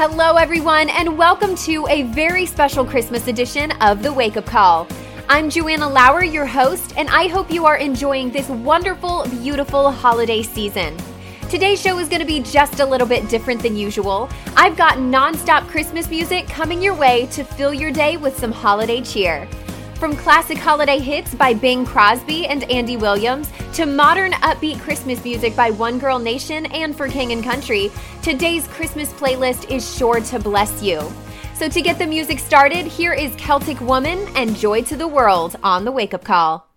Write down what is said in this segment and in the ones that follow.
Hello, everyone, and welcome to a very special Christmas edition of the Wake Up Call. I'm Joanna Lower, your host, and I hope you are enjoying this wonderful, beautiful holiday season. Today's show is going to be just a little bit different than usual. I've got nonstop Christmas music coming your way to fill your day with some holiday cheer. From classic holiday hits by Bing Crosby and Andy Williams to modern upbeat Christmas music by One Girl Nation and For King and Country, today's Christmas playlist is sure to bless you. So, to get the music started, here is Celtic Woman and Joy to the World on the Wake Up Call.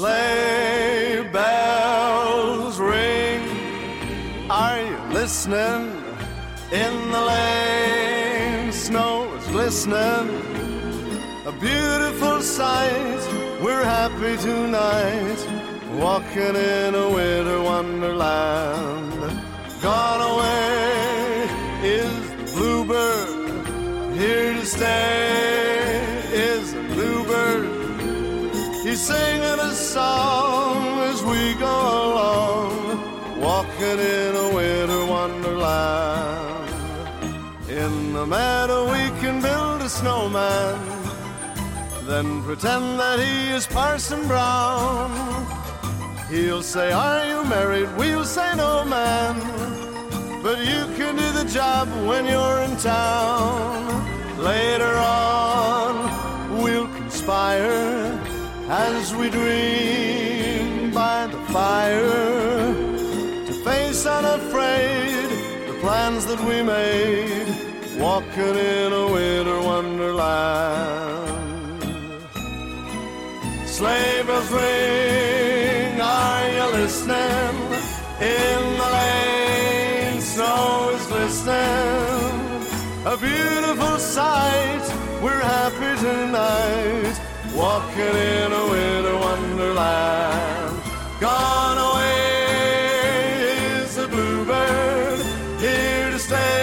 Sleigh bells ring. Are you listening? In the lane, snow is glistening. A beautiful sight. We're happy tonight. Walking in a winter wonderland. Gone away is the bluebird. Here to stay is the bluebird. He's singing song as we go along, walking in a winter wonderland. In the meadow we can build a snowman, then pretend that he is Parson Brown. He'll say, Are you married? We'll say, No, man. But you can do the job when you're in town. Later on, we'll conspire as we dream by the fire to face unafraid the plans that we made, walking in a winter wonderland. Sleigh bells ring, are you listening? In the lane, snow is glistening. A beautiful sight, we're happy tonight, walking in a winter wonderland. Gone away is the bluebird, here to stay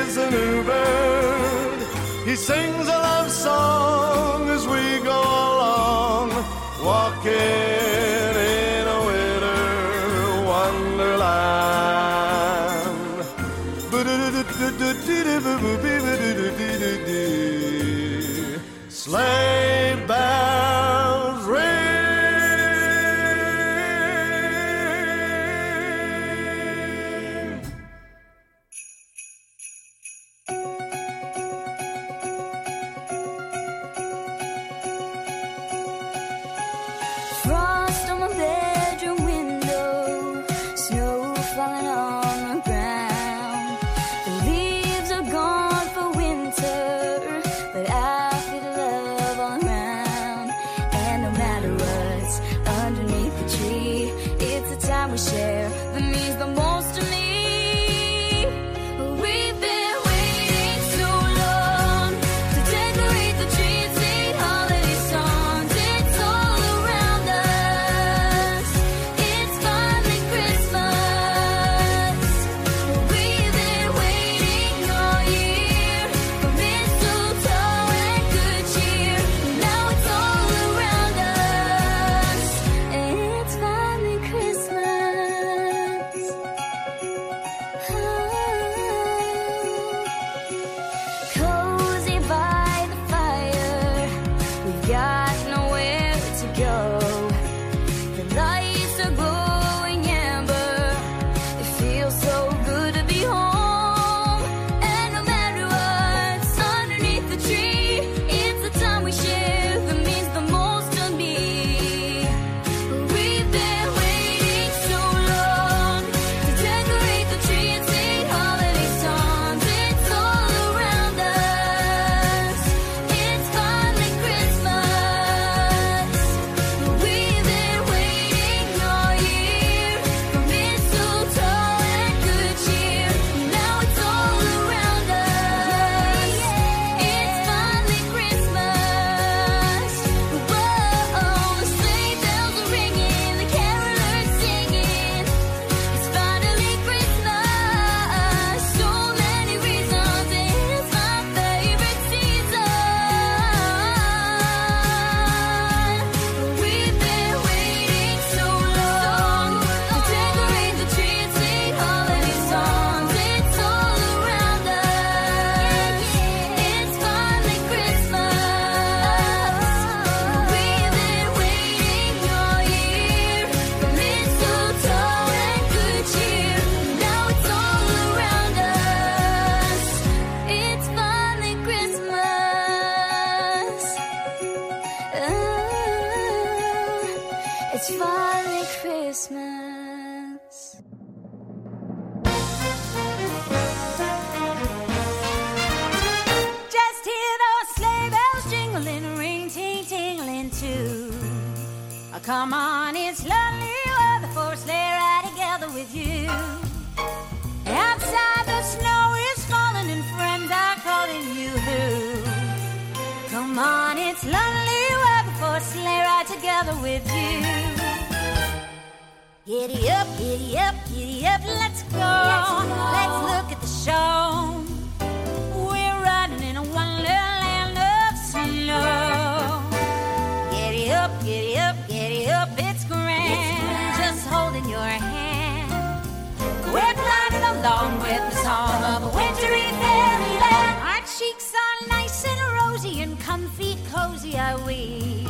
is the new bird. He sings a love song as we go along, walking in a winter wonderland. Come on, it's lovely weather for a sleigh ride together with you. Outside the snow is falling and friends are calling you. Come on, it's lovely weather for a sleigh ride together with you. Giddy up, giddy up, giddy up, let's go. Let's, look at the show. Along with the song of a wintry fairyland. Our cheeks are nice and rosy and comfy, cozy are we.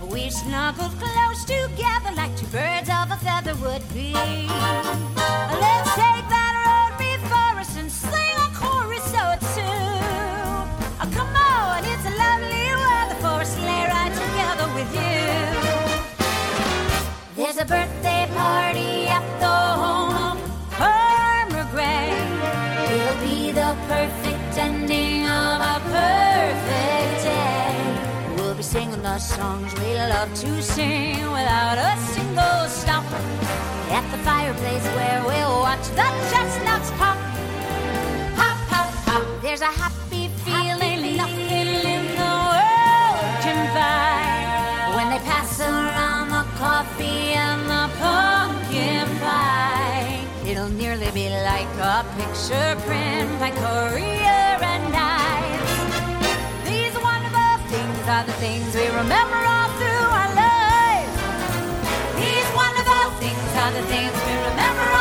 We're snuggled close together like two birds of a feather would be. Let's take that road before us and sing a chorus or two. Oh, come on, it's a lovely weather for a sleigh ride together with you. There's a birthday party at the home perfect ending of a perfect day. We'll be singing the songs we love to sing without a single stop. At the fireplace where we'll watch the chestnuts pop. Pop, pop, pop. There's a be like a picture print by Currier and Ives. These wonderful things are the things we remember all through our lives. These wonderful things are the things we remember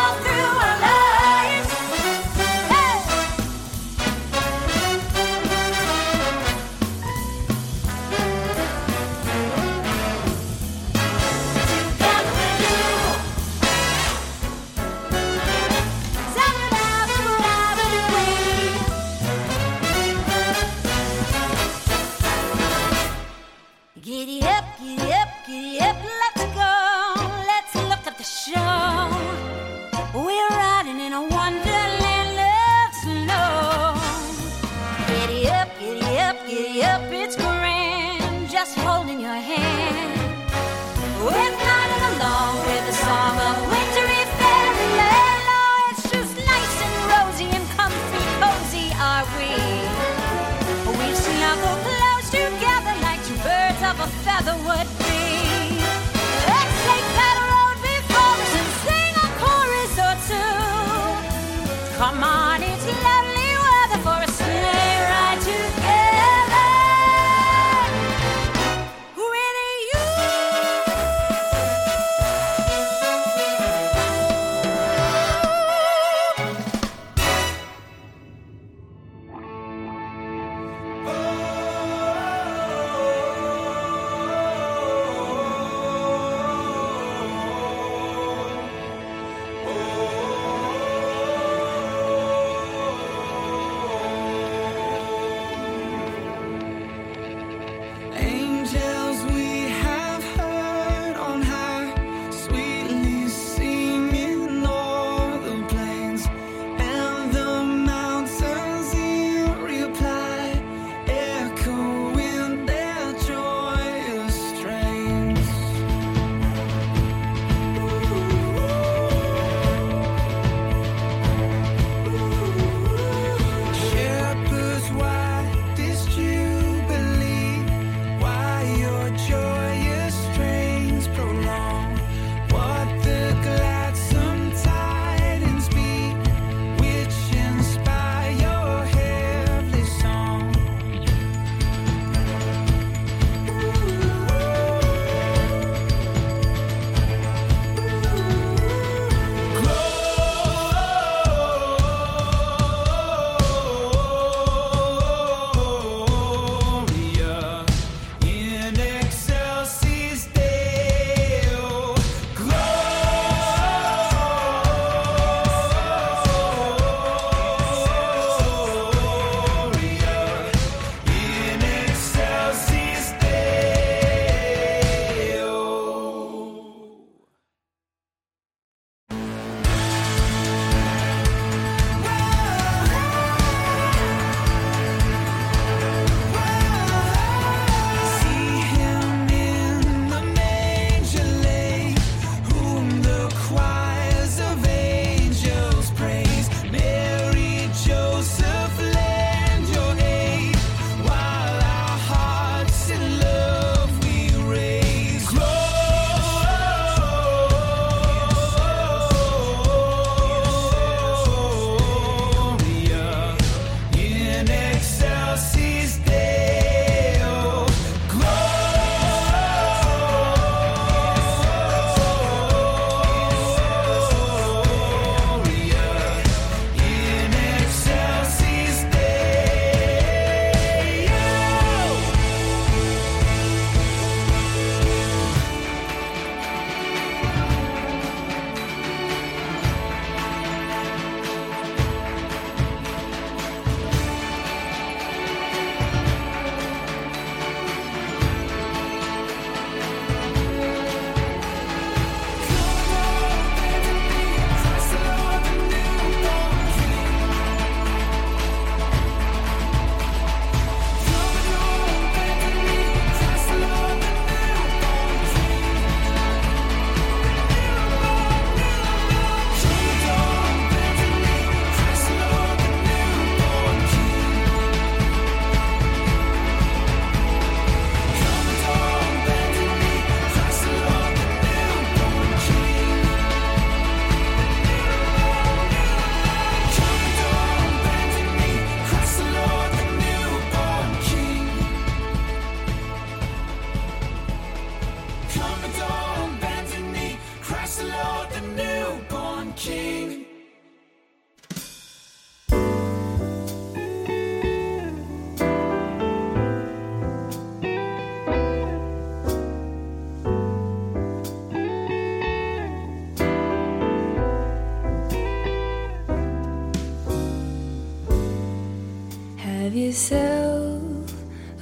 yourself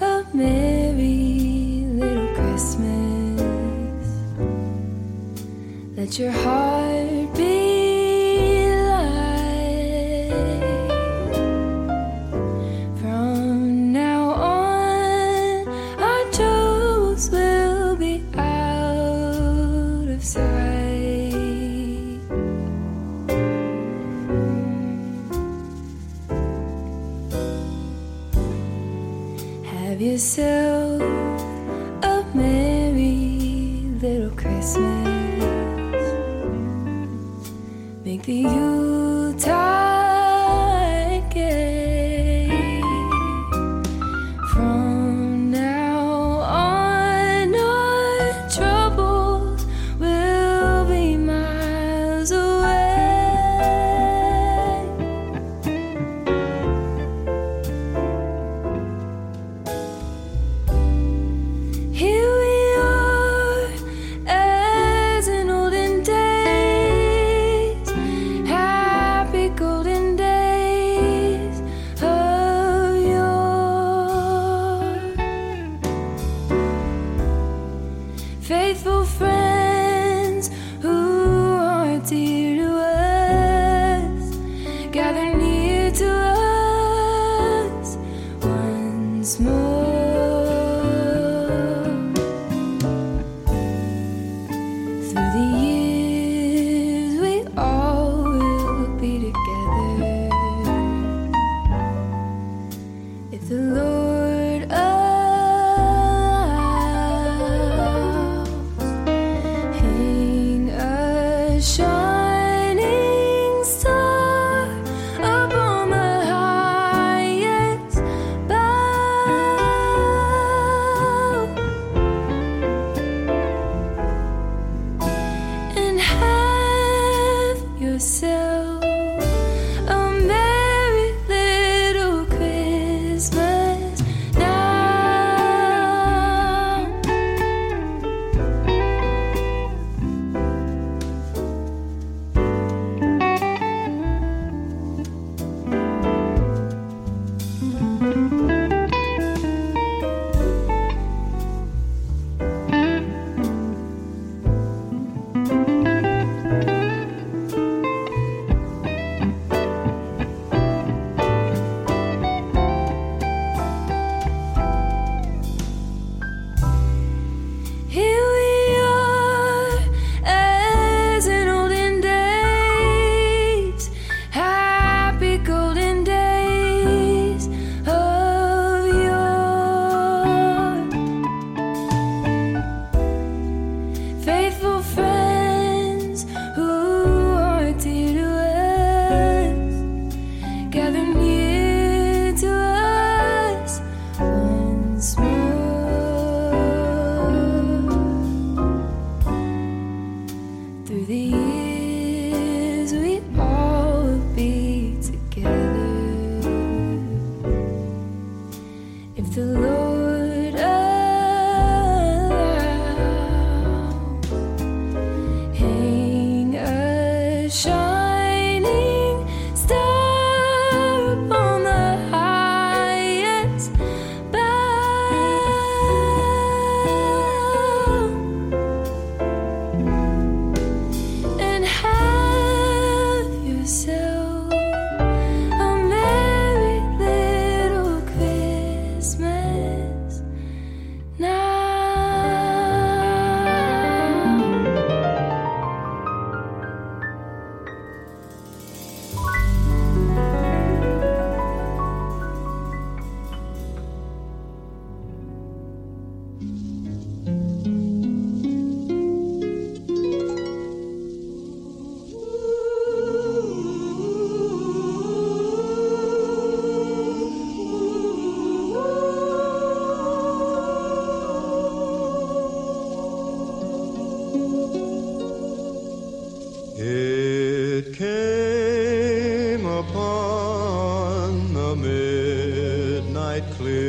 a merry little Christmas. Let your heart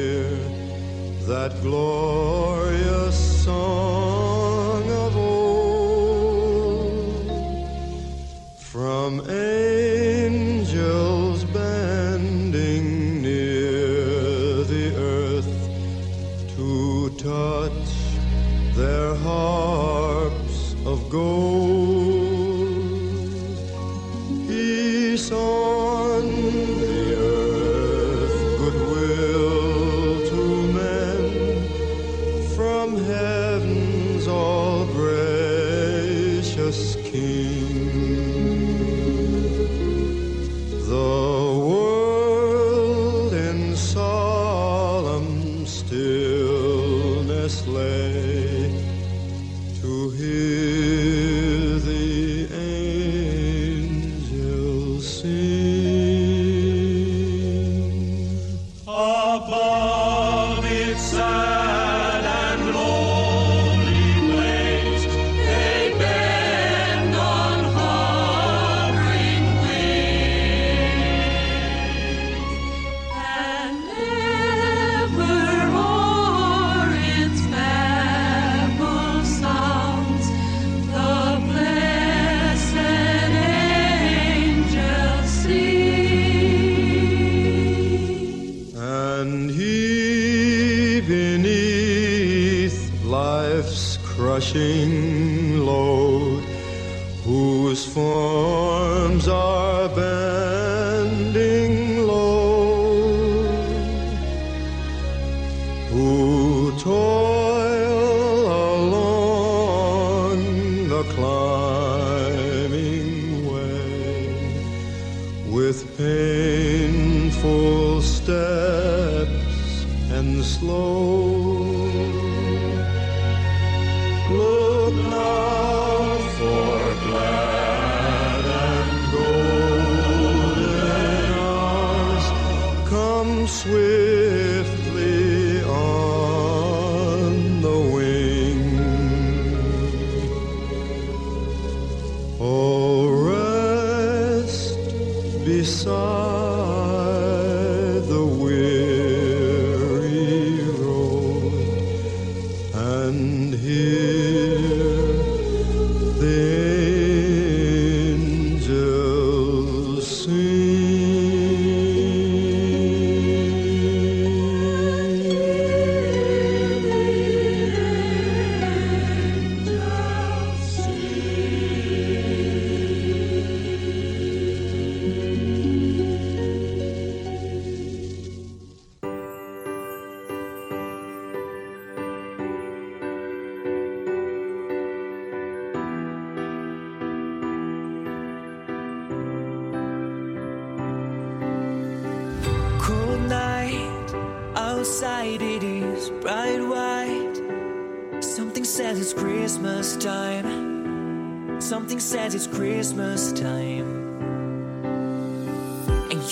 hear that glorious song of old from a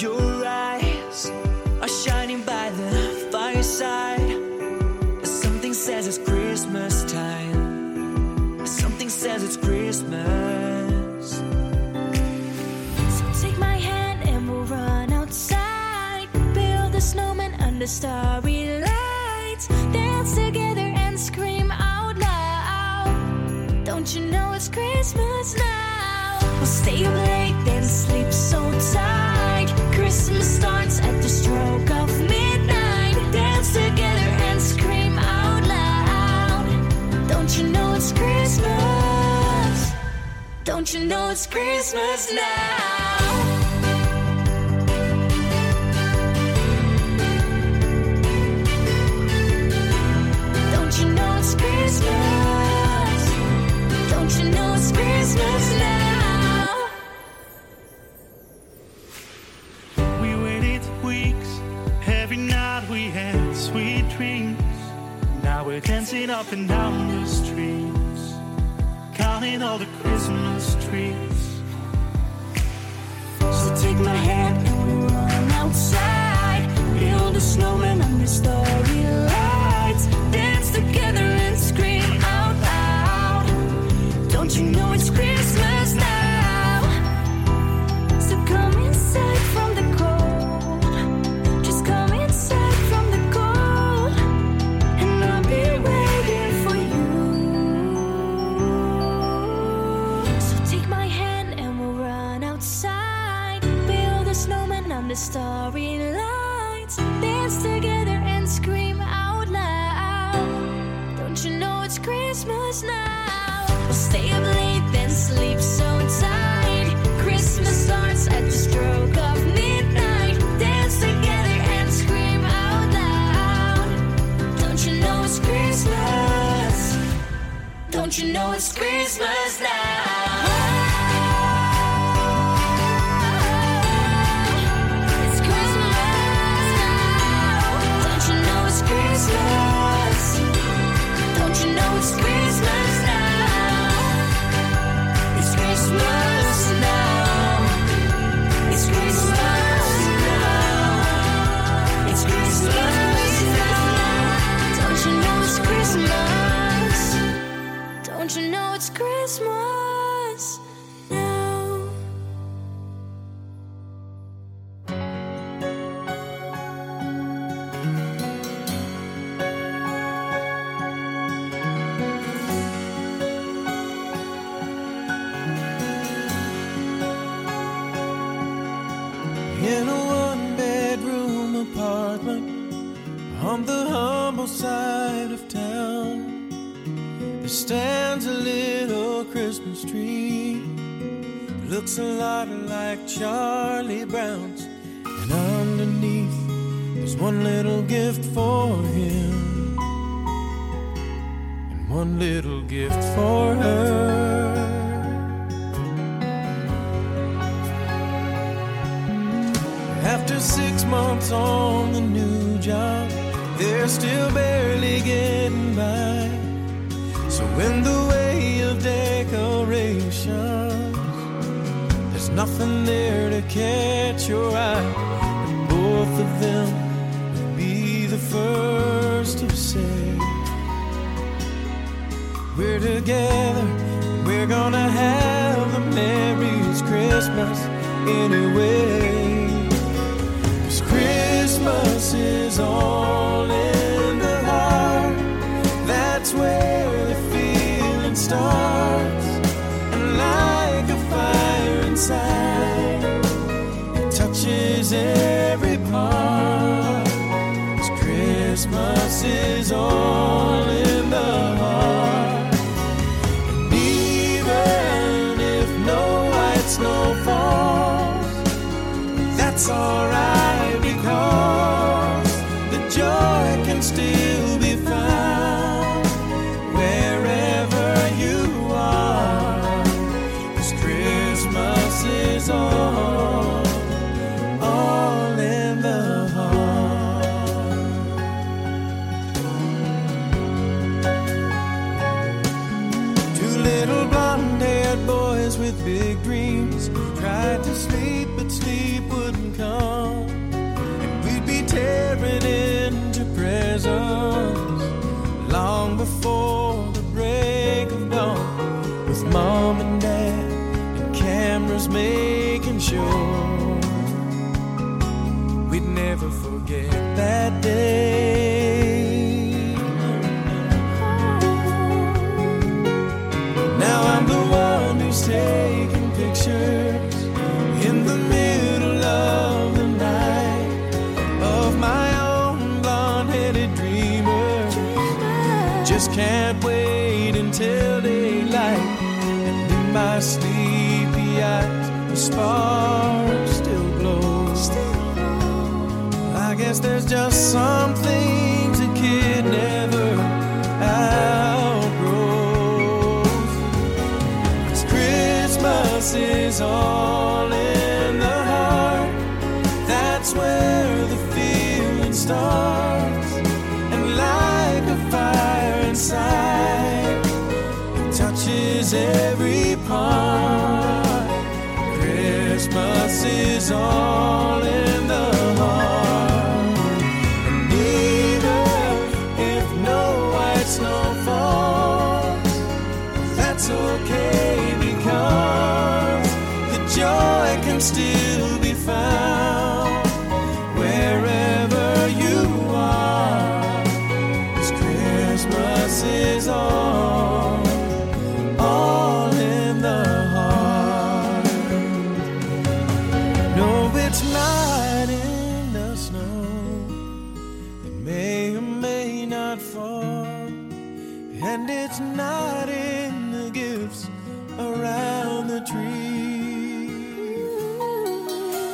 your eyes are shining by the fireside. Something says it's Christmas time. Something says it's Christmas. So take my hand and we'll run outside. Build a snowman under starry lights. Dance together and scream out loud. Don't you know it's Christmas now? We'll stay up late Don't you know it's Christmas now? Don't you know it's Christmas? Don't you know it's Christmas now? We waited weeks, every night we had sweet dreams. Now we're dancing up and down the streets, counting all the Christmas my hand the starry lights, dance together and scream out loud. Don't you know it's Christmas now? We'll stay up late, then sleep so tight. Christmas starts at the stroke of midnight. Dance together and scream out loud. Don't you know it's Christmas? Don't you know it's Christmas? Little gift for her. After six months on the new job, they're still barely getting by. So, in the way of decorations, there's nothing there to catch your eye. And both of them will be the first to say, We're together, we're gonna have the merriest Christmas anyway. Cause Christmas is all in the heart. That's where the feeling starts. And like a fire inside, it touches every part. 'Cause Christmas is all in that's alright before the break of dawn. With mom and dad and cameras making sure we'd never forget spark still glows. I guess there's just some things a kid never outgrows. 'Cause Christmas is all in the heart. That's where the feeling starts. It's not in the gifts around the tree.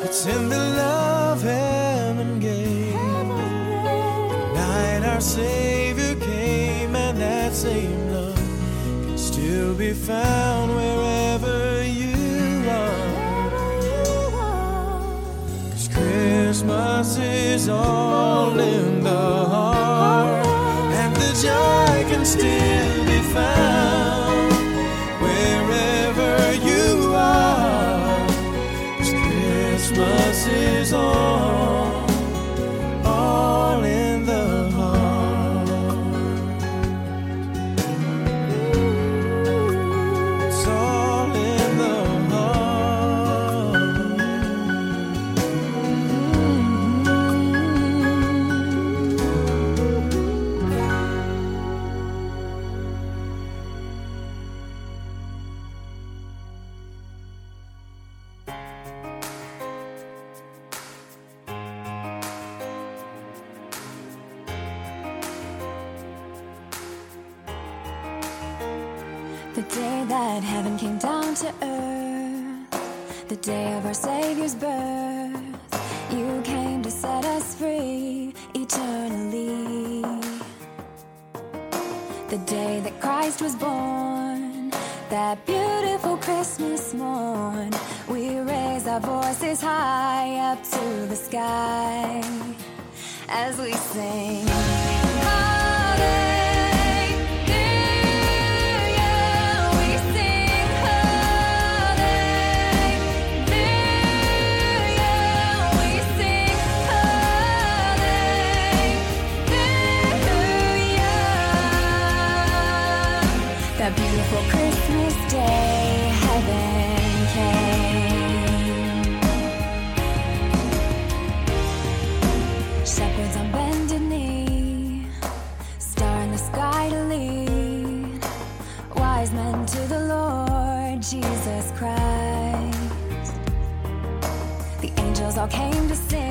It's in the love heaven gave. The night our Savior came, and that same love can still be found wherever you are. Cause Christmas is all in the heart, and the joy Is high up to the sky as we sing. all came to sing.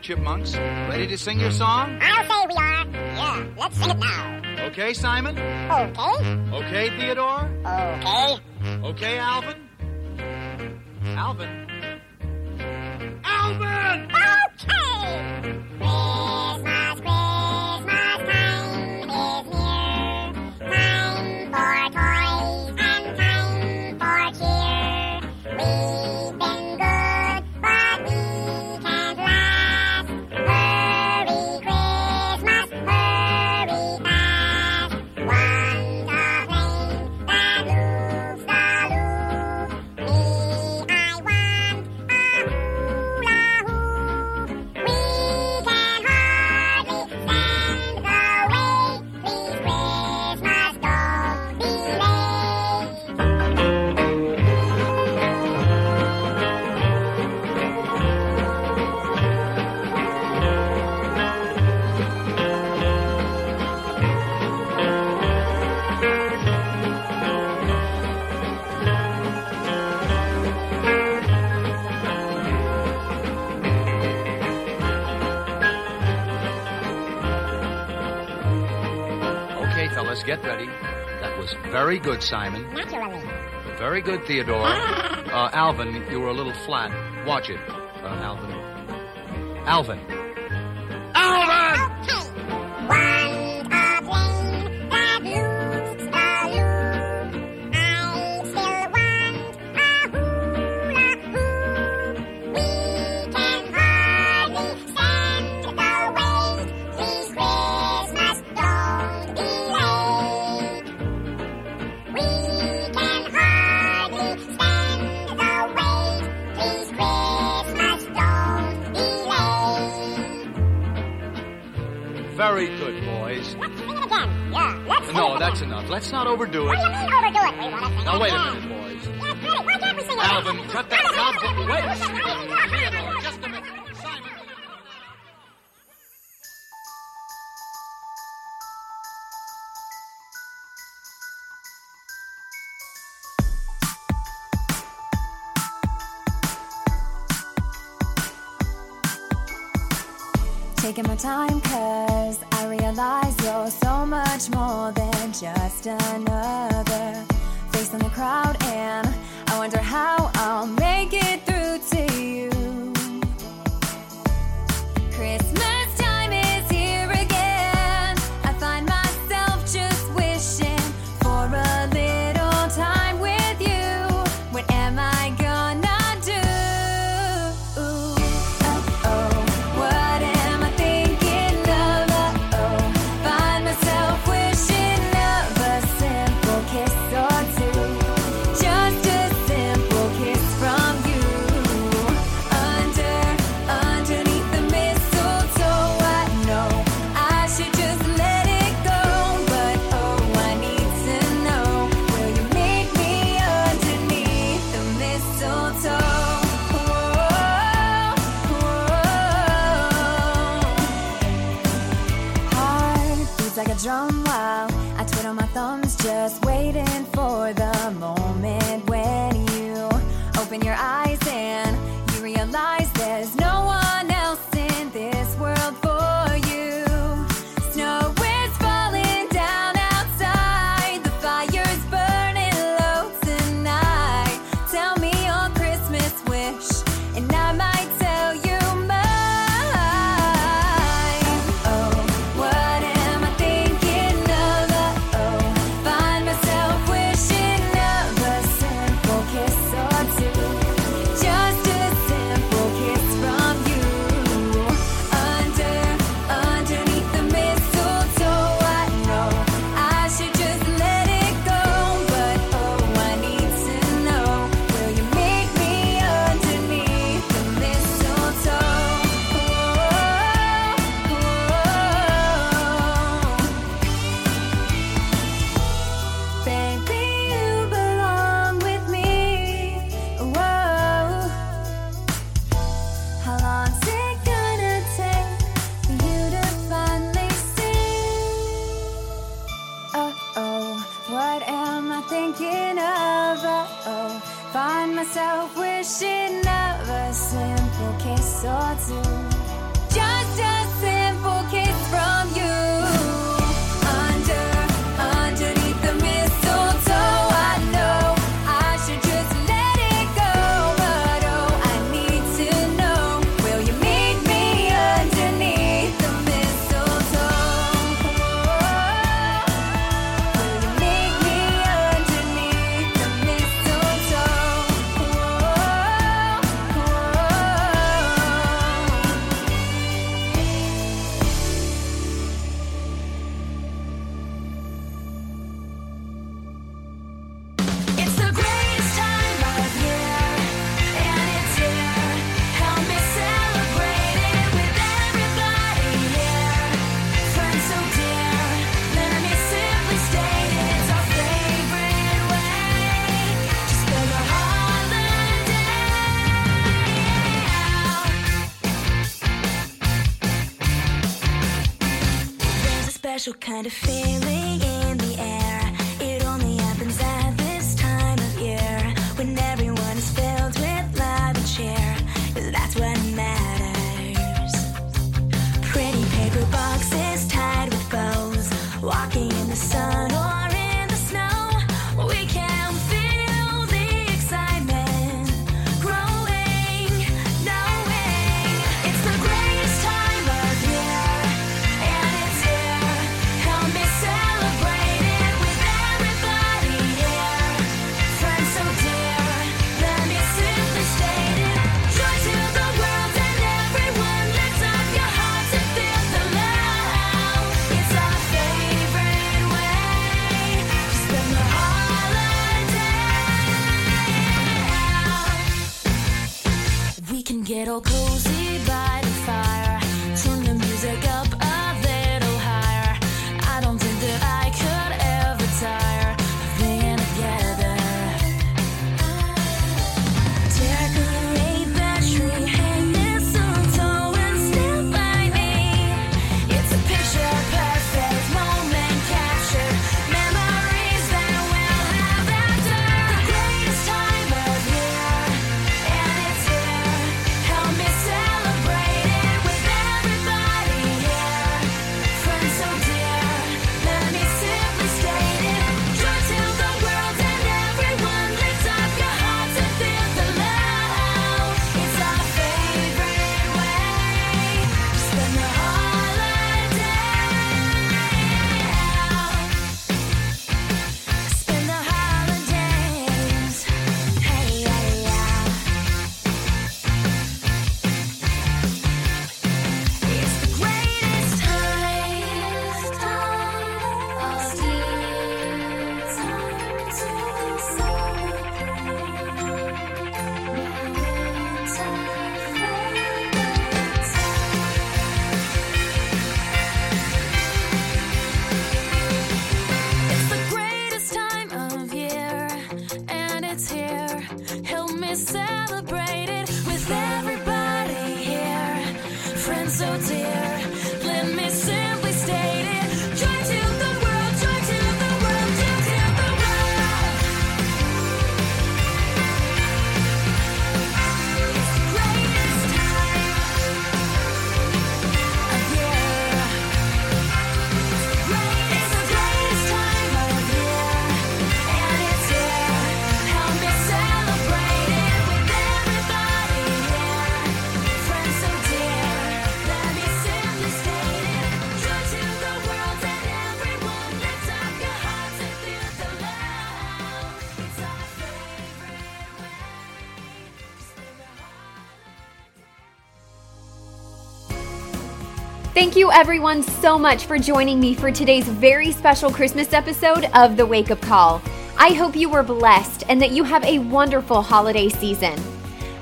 chipmunks. Ready to sing your song? I'll say we are. Yeah, let's sing it now. Okay, Simon? Okay. Okay, Theodore? Okay. Okay, Alvin? Alvin? Very good, Simon. Naturally. Very good, Theodore. Ah. uh, Alvin, you were a little flat. Watch it, uh, Alvin. Alvin. no, that's enough. Let's not overdo it. What do you mean overdo it? We want to Now, wait a minute, boys. Yeah, Freddie, why can't we sing Alvin. Alvin, cut that sob. Wait. Just a minute. Simon. Taking my time just enough. not thinking of oh. Find myself wishing of a simple kiss or two. Just. special kind of feeling. Thank you, everyone, so much for joining me for today's very special Christmas episode of The Wake Up Call. I hope you were blessed and that you have a wonderful holiday season.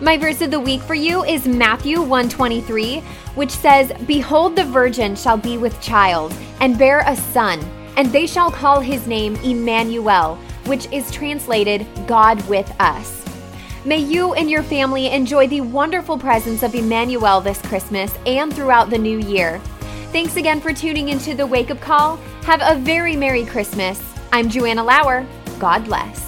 My verse of the week for you is Matthew 123, which says, Behold, the virgin shall be with child and bear a son, and they shall call his name Emmanuel, which is translated God with us. May you and your family enjoy the wonderful presence of Emmanuel this Christmas and throughout the new year. Thanks again for tuning into the Wake Up Call. Have a very Merry Christmas. I'm Joanna Lower. God bless.